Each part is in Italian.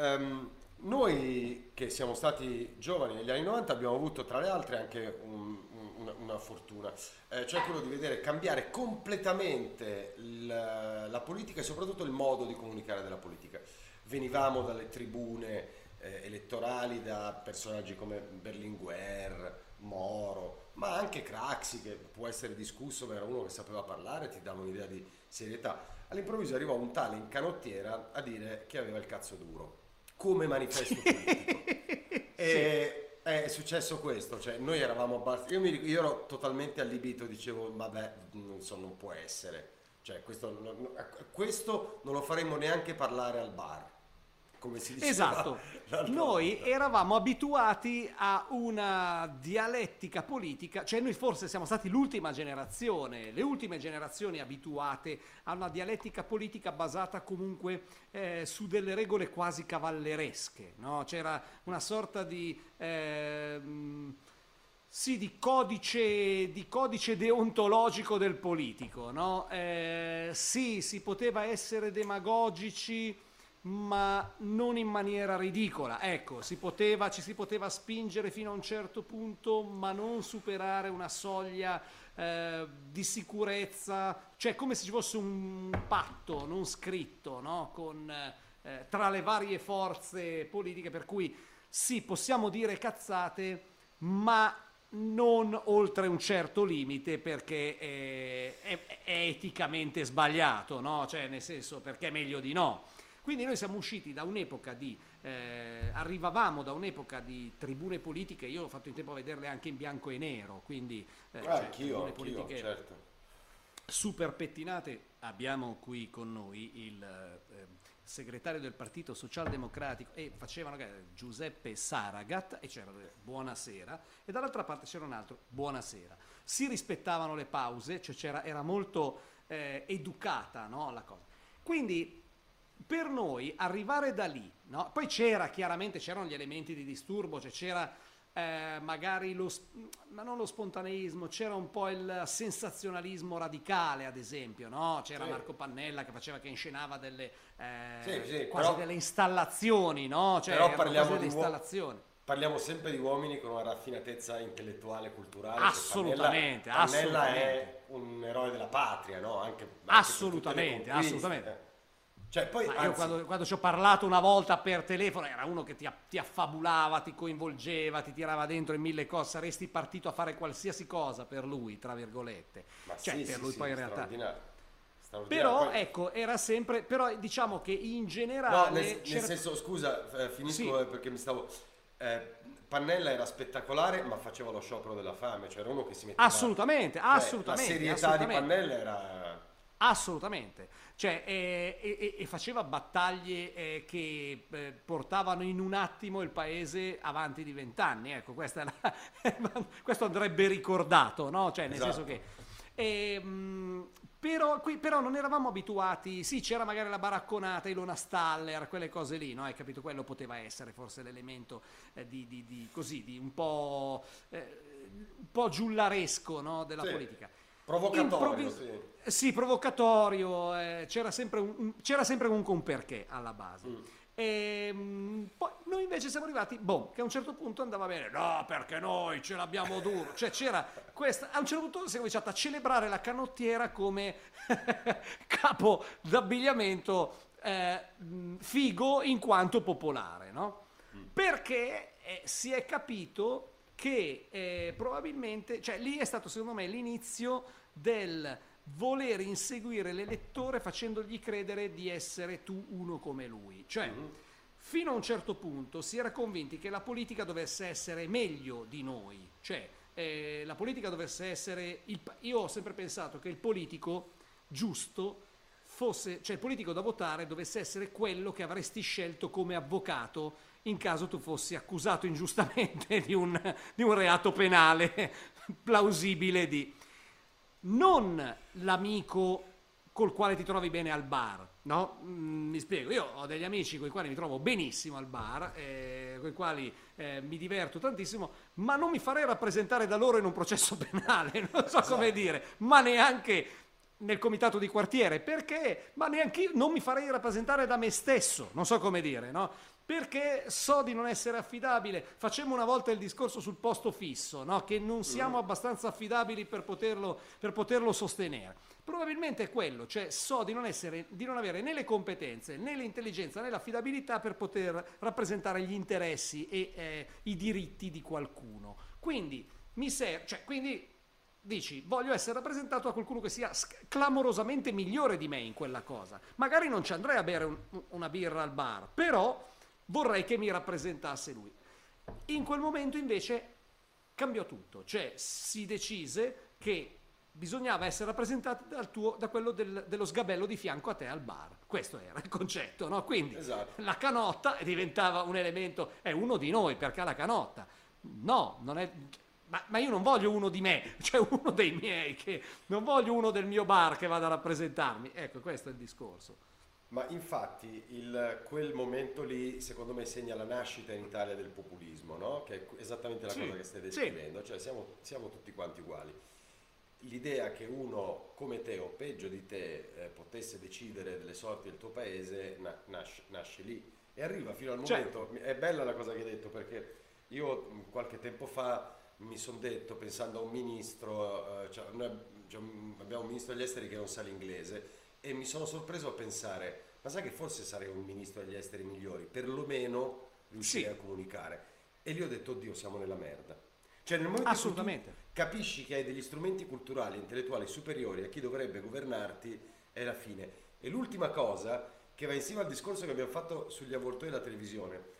ehm, noi che siamo stati giovani negli anni 90 abbiamo avuto tra le altre anche un- un- una, una fortuna, eh, cioè quello di vedere cambiare completamente il- la politica e soprattutto il modo di comunicare della politica. Venivamo dalle tribune eh, elettorali da personaggi come Berlinguer, Moro, ma anche Craxi che può essere discusso, ma era uno che sapeva parlare, ti dava un'idea di serietà. All'improvviso arrivò un tale in canottiera a dire che aveva il cazzo duro, come manifesto politico. E è successo questo, cioè noi eravamo abbastanza... Io, io ero totalmente allibito, dicevo, vabbè, non so, non può essere. Cioè, questo, questo non lo faremmo neanche parlare al bar, come si diceva. Esatto, noi volta. eravamo abituati a una dialettica politica, cioè noi forse siamo stati l'ultima generazione, le ultime generazioni abituate a una dialettica politica basata comunque eh, su delle regole quasi cavalleresche, no? c'era una sorta di... ehm, sì, di codice, di codice deontologico del politico, no? Eh, sì, si poteva essere demagogici, ma non in maniera ridicola. Ecco, si poteva, ci si poteva spingere fino a un certo punto, ma non superare una soglia eh, di sicurezza, cioè come se ci fosse un patto non scritto, no? Con, eh, tra le varie forze politiche, per cui sì, possiamo dire cazzate, ma non oltre un certo limite perché è, è- è eticamente sbagliato, no? Cioè, nel senso, perché è meglio di no. Quindi noi siamo usciti da un'epoca di, eh, arrivavamo da un'epoca di tribune politiche, io ho fatto in tempo a vederle anche in bianco e nero, quindi eh, Ah, cioè, tribune politiche certo. super pettinate. Abbiamo qui con noi il eh, segretario del Partito Socialdemocratico e facevano Giuseppe Saragat e c'era eh, buonasera e dall'altra parte c'era un altro buonasera. Si rispettavano le pause, cioè c'era, era molto eh, educata no, la cosa. Quindi per noi arrivare da lì, no? poi c'era chiaramente, c'erano gli elementi di disturbo, cioè c'era eh, magari lo, ma non lo spontaneismo, c'era un po' il sensazionalismo radicale, ad esempio, no? C'era Sì. Marco Pannella che faceva, che inscenava delle, eh, Sì, sì, quasi però- delle installazioni, no? Cioè, Però parliamo di installazioni. Parliamo sempre di uomini con una raffinatezza intellettuale e culturale. Assolutamente, Cioè, Pannella, Pannella è assolutamente. un eroe della patria, no? Anche, anche Assolutamente, assolutamente. Cioè, poi, Ma io anzi, quando, quando ci ho parlato una volta per telefono era uno che ti, ti affabulava, ti coinvolgeva, ti tirava dentro in mille cose, saresti partito a fare qualsiasi cosa per lui, tra virgolette. ma Cioè, sì, per sì, lui sì, poi in realtà. Però Poi- ecco, era sempre, però diciamo che in No, generale... nel, nel c'era- senso, scusa, eh, finisco eh, perché mi stavo... eh, Pannella era spettacolare, ma faceva lo sciopero della fame, cioè era uno che si metteva... Assolutamente, cioè, assolutamente. La serietà assolutamente. di Pannella era... Assolutamente, cioè, eh, e, e- e faceva battaglie eh, che eh, portavano in un attimo il paese avanti di vent'anni, ecco, la- questo andrebbe ricordato, no? Cioè, nel Esatto. senso che... ehm, però, qui, però non eravamo abituati, sì c'era magari la baracconata, Ilona Staller, quelle cose lì, no? Hai capito? Quello poteva essere forse l'elemento eh, di, di- di- così, di un po', eh, un po' giullaresco no? della Sì. politica. Provocatorio, Improvis- sì. sì, provocatorio, eh, c'era, sempre un, c'era sempre comunque un perché alla base. Mm. Ehm, poi noi invece siamo arrivati, boh, che a un certo punto andava bene, no, perché noi ce l'abbiamo duro. Cioè c'era questa, a un certo punto si è cominciato a celebrare la canottiera come capo d'abbigliamento eh, mh, figo in quanto popolare, no? Perché eh, si è capito che eh, probabilmente, cioè lì è stato secondo me l'inizio del voler inseguire l'elettore facendogli credere di essere tu uno come lui. Cioè, fino a un certo punto si era convinti che la politica dovesse essere meglio di noi, cioè eh, la politica dovesse essere... Il, io ho sempre pensato che il politico giusto fosse, cioè il politico da votare dovesse essere quello che avresti scelto come avvocato in caso tu fossi accusato ingiustamente di un, di un reato penale plausibile di non l'amico col quale ti trovi bene al bar, no? Mm, mi spiego, io ho degli amici con i quali mi trovo benissimo al bar, eh, con i quali eh, mi diverto tantissimo, ma non mi farei rappresentare da loro in un processo penale, non so come dire, ma neanche nel comitato di quartiere, perché? Ma neanche io non mi farei rappresentare da me stesso, non so come dire, no? Perché so di non essere affidabile. Facemmo una volta il discorso sul posto fisso, no? Che non siamo abbastanza affidabili per poterlo, per poterlo sostenere. Probabilmente è quello, cioè so di non, essere, di non avere né le competenze, né l'intelligenza, né l'affidabilità per poter rappresentare gli interessi e eh, i diritti di qualcuno. Quindi mi serve, cioè, quindi dici voglio essere rappresentato da qualcuno che sia sc- clamorosamente migliore di me in quella cosa. Magari non ci andrei a bere un- una birra al bar, però vorrei che mi rappresentasse lui. In quel momento invece cambiò tutto, cioè si decise che bisognava essere rappresentati dal tuo, da quello del- dello sgabello di fianco a te al bar. Questo era il concetto, no? Quindi Esatto. la canotta diventava un elemento, è uno di noi perché ha la canotta. No, non è... Ma, ma io non voglio uno di me, cioè uno dei miei, che non voglio uno del mio bar che vada a rappresentarmi. Ecco, questo è il discorso. Ma infatti il- quel momento lì secondo me segna la nascita in Italia del populismo, no? Che è esattamente la Sì, cosa che stai sì. descrivendo, cioè siamo, siamo tutti quanti uguali. L'idea che uno come te o peggio di te eh, potesse decidere delle sorti del tuo paese na- nasce, nasce lì e arriva fino al Certo. momento. È bella la cosa che hai detto perché io mh, qualche tempo fa mi sono detto, pensando a un ministro, eh, cioè, noi cioè, abbiamo un ministro degli esteri che non sa l'inglese e mi sono sorpreso a pensare, ma sai che forse sarei un ministro degli esteri migliori, perlomeno riuscire Sì. a comunicare. E lì ho detto, oddio, siamo nella merda. Cioè nel momento in cui capisci che hai degli strumenti culturali e intellettuali superiori a chi dovrebbe governarti, è la fine. E l'ultima cosa, che va insieme al discorso che abbiamo fatto sugli avvoltoi della televisione,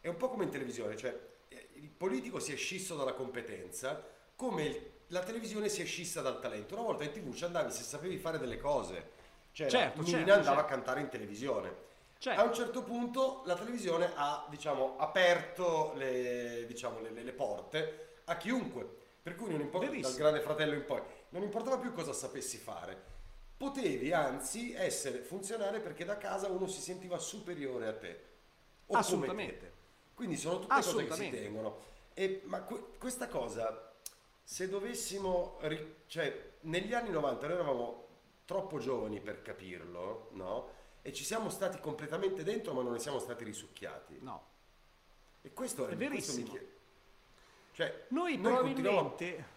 è un po' come in televisione, cioè eh, il politico si è scisso dalla competenza, come il- la televisione si è scissa dal talento. Una volta in tv ci andavi se sapevi fare delle cose. Cioè, Certo, Mina certo, andava certo. a cantare in televisione. Certo. A un certo punto la televisione ha, diciamo, aperto le, diciamo, le, le- le porte a chiunque. Per cui non importa, Verissimo. dal grande fratello in poi, non importava più cosa sapessi fare. Potevi anzi essere funzionale perché da casa uno si sentiva superiore a te. Assolutamente. te. Quindi sono tutte cose che si tengono. E, ma que- questa cosa, se dovessimo, ri- cioè negli anni 90 noi eravamo troppo giovani per capirlo, no? E ci siamo stati completamente dentro, ma non ne siamo stati risucchiati. No. E questo È questo mi verissimo. chie- Cioè, Noi, a- probabilmente...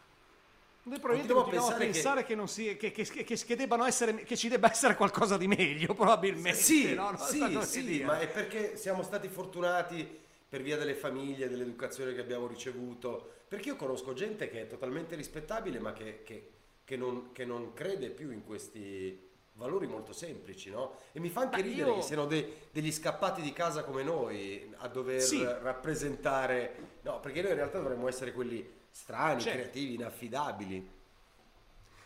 Noi probabilmente Continuiamo a continuiamo a pensare pensare, che... non si, che, che, che, che debbano essere, che ci debba essere qualcosa di meglio, probabilmente. Sì, no? Sì, sì, ma è perché siamo stati fortunati per via delle famiglie, dell'educazione che abbiamo ricevuto. Perché io conosco gente che è totalmente rispettabile, ma che, che- che non, che non crede più in questi valori molto semplici, no? E mi fa anche Ma ridere io- che siano de- degli scappati di casa come noi a dover Sì. rappresentare. No, perché noi in realtà dovremmo essere quelli strani, Certo. creativi, inaffidabili.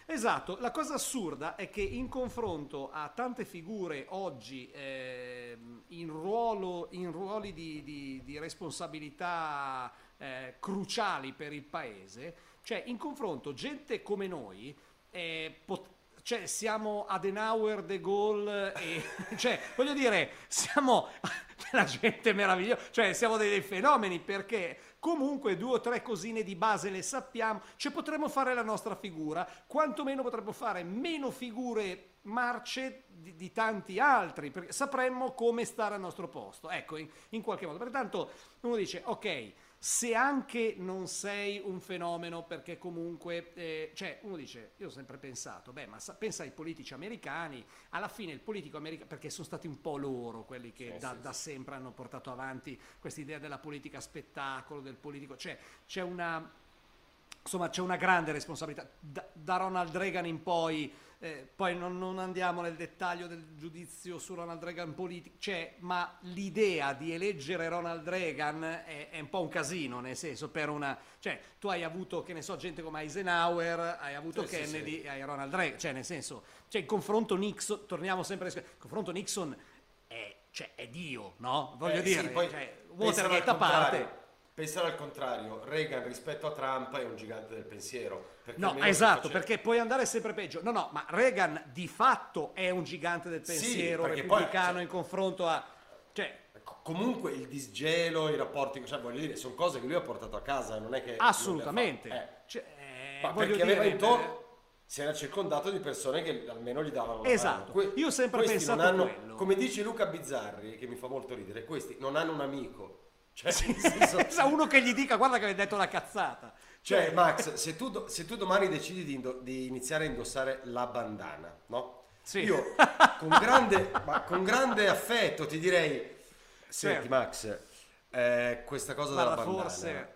Esatto, la cosa assurda è che in confronto a tante figure oggi ehm, in, ruolo- in ruoli di, di- di responsabilità eh, cruciali per il paese, cioè in confronto gente come noi, eh, pot- cioè siamo Adenauer, De Gaulle, e, cioè voglio dire, siamo la gente meravigliosa, cioè siamo dei, dei fenomeni perché comunque due o tre cosine di base le sappiamo, ci potremmo fare la nostra figura, quantomeno potremmo fare meno figure marce di, di tanti altri, perché sapremmo come stare al nostro posto, ecco, in, in qualche modo. Pertanto uno dice, ok, se anche non sei un fenomeno perché comunque, eh, cioè uno dice, io ho sempre pensato, beh, ma sa- pensa ai politici americani, alla fine il politico americano, perché sono stati un po' loro quelli che Sì, da, sì, da sì. sempre hanno portato avanti questa idea della politica spettacolo, del politico, cioè c'è una, insomma c'è una grande responsabilità, da, da Ronald Reagan in poi, eh, poi non, non andiamo nel dettaglio del giudizio su Ronald Reagan politico, cioè, ma l'idea di eleggere Ronald Reagan è, è un po' un casino, nel senso, per una, cioè, tu hai avuto, che ne so, gente come Eisenhower, hai avuto Sì, sì, Kennedy, hai Ronald Reagan, cioè, nel senso, cioè, il confronto Nixon, torniamo sempre, il confronto Nixon è, cioè, è Dio, no? Voglio Eh, dire, sì, poi cioè, Watergate a parte. Pensare al contrario, Reagan rispetto a Trump è un gigante del pensiero. No, esatto, face- perché puoi andare sempre peggio. No, no, ma Reagan di fatto è un gigante del Sì, pensiero poi, repubblicano cioè- in confronto a... Cioè, Co- Comunque il disgelo, i rapporti, cioè voglio dire, sono cose che lui ha portato a casa, non è che... assolutamente. eh. Cioè, eh, Ma voglio perché aveva dire, intorno... si era circondato di persone che almeno gli davano la Esatto. Que- Io ho sempre pensato hanno, quello. Come dice Luca Bizzarri, che mi fa molto ridere, questi non hanno un amico. Cioè, senso- uno che gli dica guarda che hai detto la cazzata. Cioè, Max, se tu, do- se tu domani decidi di, indo- di iniziare a indossare la bandana, no? Sì. Io con grande, con grande affetto ti direi, senti Certo. Max, eh, questa cosa Guarda, della bandana, forse-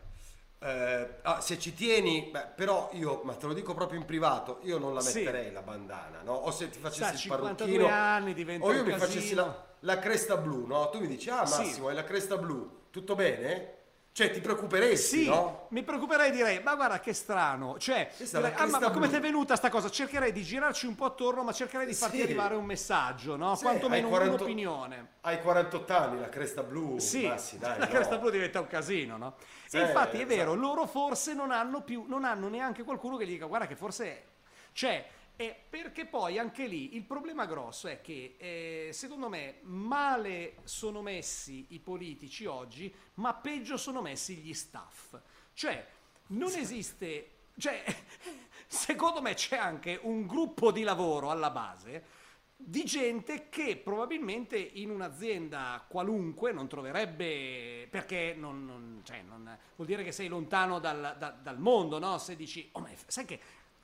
eh, ah, se ci tieni, beh, però io, ma te lo dico proprio in privato, io non la Sì. metterei la bandana, no? O se ti facessi Sa, il 52 parrucchino, anni, diventa o io mi facessi casino. la, la cresta blu, no? Tu mi dici, ah Sì. Massimo, hai la cresta blu, tutto bene? Cioè, ti preoccuperesti, Sì, no? mi preoccuperei direi, ma guarda che strano, cioè, direi, ah, ma come blu." ti è venuta sta cosa? Cercherei di girarci un po' attorno, ma cercherei di farti Sì. arrivare un messaggio, no? Sì, Quantomeno hai 40 un'opinione. Hai 48 anni, la cresta blu, Sì, Massi, dai, la no. cresta blu diventa un casino, no? Sì, e infatti è esatto. vero, loro forse non hanno più, non hanno neanche qualcuno che gli dica guarda che forse. Cioè, è perché poi anche lì il problema grosso è che eh, secondo me male sono messi i politici oggi, ma peggio sono messi gli staff. Cioè, non esiste, cioè, secondo me c'è anche un gruppo di lavoro alla base di gente che probabilmente in un'azienda qualunque non troverebbe perché non, non- cioè, non- vuol dire che sei lontano dal, da- dal mondo, no? Se dici, oh, ma sai che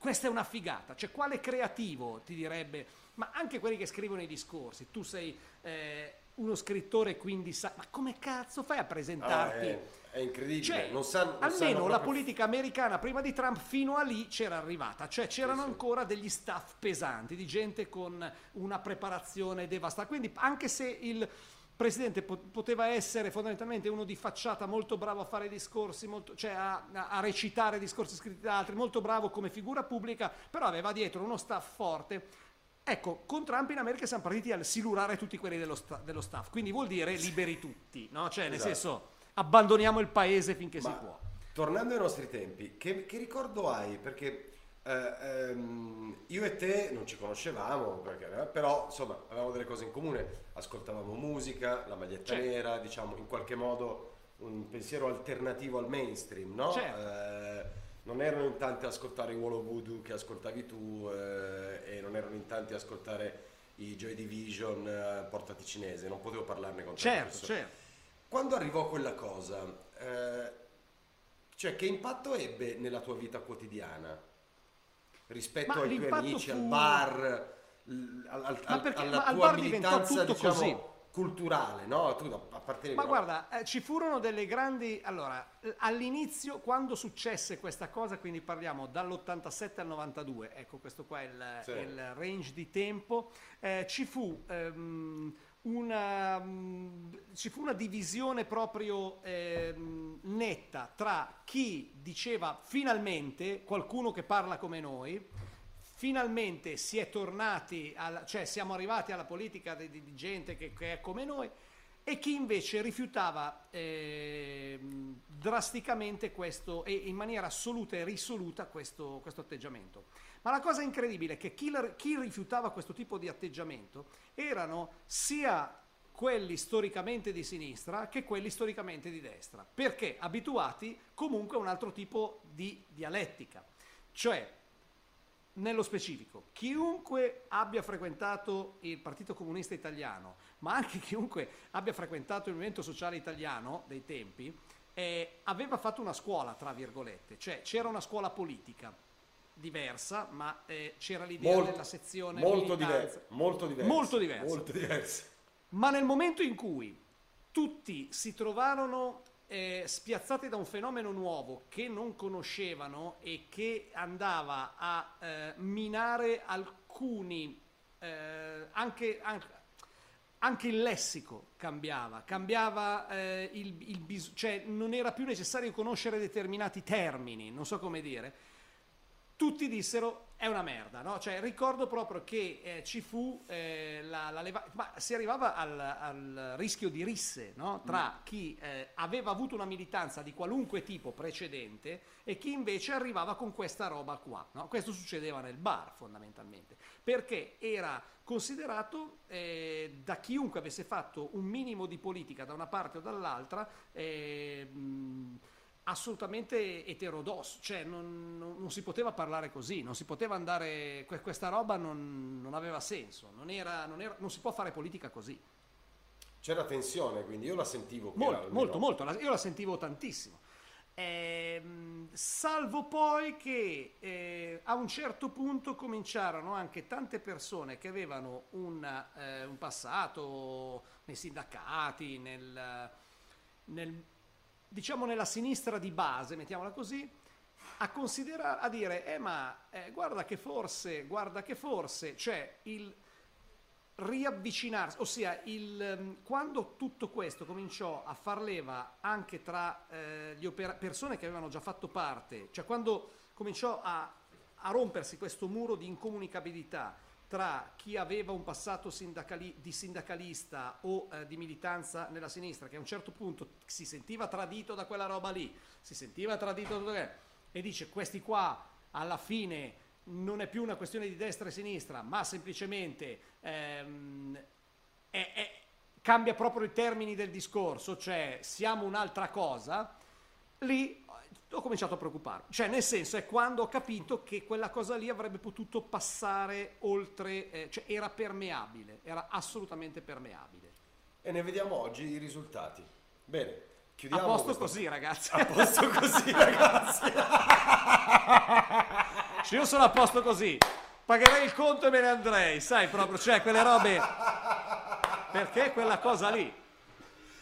questa è una figata, cioè quale creativo ti direbbe, ma anche quelli che scrivono i discorsi, tu sei eh, uno scrittore quindi sa, ma come cazzo fai a Ah, presentarti? è, è incredibile. Cioè, non sanno, non almeno la proprio- politica americana prima di Trump fino a lì c'era arrivata, cioè c'erano Sì, sì. ancora degli staff pesanti, di gente con una preparazione devastata. Quindi anche se il presidente po- poteva essere fondamentalmente uno di facciata molto bravo a fare discorsi, molto- cioè a, a- recitare discorsi scritti da altri, molto bravo come figura pubblica, però aveva dietro uno staff forte. Ecco, con Trump in America siamo partiti al silurare tutti quelli dello, sta- dello staff, quindi vuol dire liberi tutti, no? Cioè, nel Esatto. senso, abbandoniamo il paese finché si Ma, può. Tornando ai nostri tempi, che, che ricordo hai? Perché eh, ehm, io e te non ci conoscevamo, perché- eh, però insomma avevamo delle cose in comune, ascoltavamo musica, la maglietta Certo. nera, diciamo in qualche modo un pensiero alternativo al mainstream, no? Certo. Eh, non erano in tanti a ascoltare i Wall of Voodoo che ascoltavi tu eh, e non erano in tanti a ascoltare i Joy Division eh, portati cinese, non potevo parlarne con te. Certo, certo. Quando arrivò quella cosa, eh, cioè che impatto ebbe nella tua vita quotidiana rispetto Ma ai tuoi amici, al fu- bar, l- al, al- Ma perché- alla ma al tua bar militanza diciamo, così. culturale, no? Tu appartenevi Ma no? guarda, eh, ci furono delle grandi... Allora, all'inizio, quando successe questa cosa, quindi parliamo dall'87 al 92, ecco questo qua è il, Sì. il range di tempo, eh, ci, fu, ehm, una, mm, ci fu una divisione proprio ehm, netta tra chi diceva finalmente qualcuno che parla come noi, finalmente si è tornati, alla- cioè siamo arrivati alla politica di, di- gente che, che è come noi e chi invece rifiutava ehm, drasticamente questo e in maniera assoluta e risoluta questo, questo atteggiamento. Ma la cosa incredibile è che chi, chi rifiutava questo tipo di atteggiamento erano sia quelli storicamente di sinistra che quelli storicamente di destra, perché abituati comunque a un altro tipo di dialettica. Cioè, nello specifico, chiunque abbia frequentato il Partito Comunista Italiano, ma anche chiunque abbia frequentato il Movimento Sociale Italiano dei tempi, eh, aveva fatto una scuola, tra virgolette, cioè c'era una scuola politica diversa, ma eh, c'era l'idea Molto- della sezione molto diverso, molto diverso, Molto diverso. molto diverso. Ma nel momento in cui tutti si trovarono eh, spiazzati da un fenomeno nuovo che non conoscevano e che andava a eh, minare alcuni, eh, anche, anche, anche il lessico cambiava, cambiava eh, il, il bis- cioè non era più necessario conoscere determinati termini, non so come dire tutti dissero è una merda, no? Cioè, ricordo proprio che eh, ci fu eh, la, la leva- ma si arrivava al, al rischio di risse, no? Tra chi eh, aveva avuto una militanza di qualunque tipo precedente e chi invece arrivava con questa roba qua, no? Questo succedeva nel bar, fondamentalmente, perché era considerato eh, da chiunque avesse fatto un minimo di politica da una parte o dall'altra eh, mh, assolutamente eterodosso, cioè non, non- non si poteva parlare così, non si poteva andare, que- questa roba non, non aveva senso, non, era, non, era- non si può fare politica così. C'era tensione, quindi io la sentivo. Molto, molto, molto, io la sentivo tantissimo. Ehm, salvo poi che eh, a un certo punto cominciarono anche tante persone che avevano un, eh, un passato nei sindacati, nel, nel- diciamo nella sinistra di base, mettiamola così, a considerare, a dire, eh ma eh, guarda che forse, guarda che forse, cioè il riavvicinarsi, ossia il, ehm, quando tutto questo cominciò a far leva anche tra eh, gli opera- persone che avevano già fatto parte, cioè quando cominciò a, a rompersi questo muro di incomunicabilità tra chi aveva un passato sindacali- di sindacalista o eh, di militanza nella sinistra, che a un certo punto si sentiva tradito da quella roba lì, si sentiva tradito da e dice questi qua alla fine non è più una questione di destra e sinistra, ma semplicemente ehm, è- è- cambia proprio i termini del discorso, cioè siamo un'altra cosa, lì ho cominciato a preoccuparmi. Cioè, nel senso, è quando ho capito che quella cosa lì avrebbe potuto passare oltre, eh, cioè era permeabile, era assolutamente permeabile. E ne vediamo oggi i risultati. Bene, A chiudiamo. posto questa- così, ragazzi. A posto così, ragazzi. Se io sono a posto così, pagherei il conto e me ne andrei, sai proprio, cioè quelle robe. Perché quella cosa lì.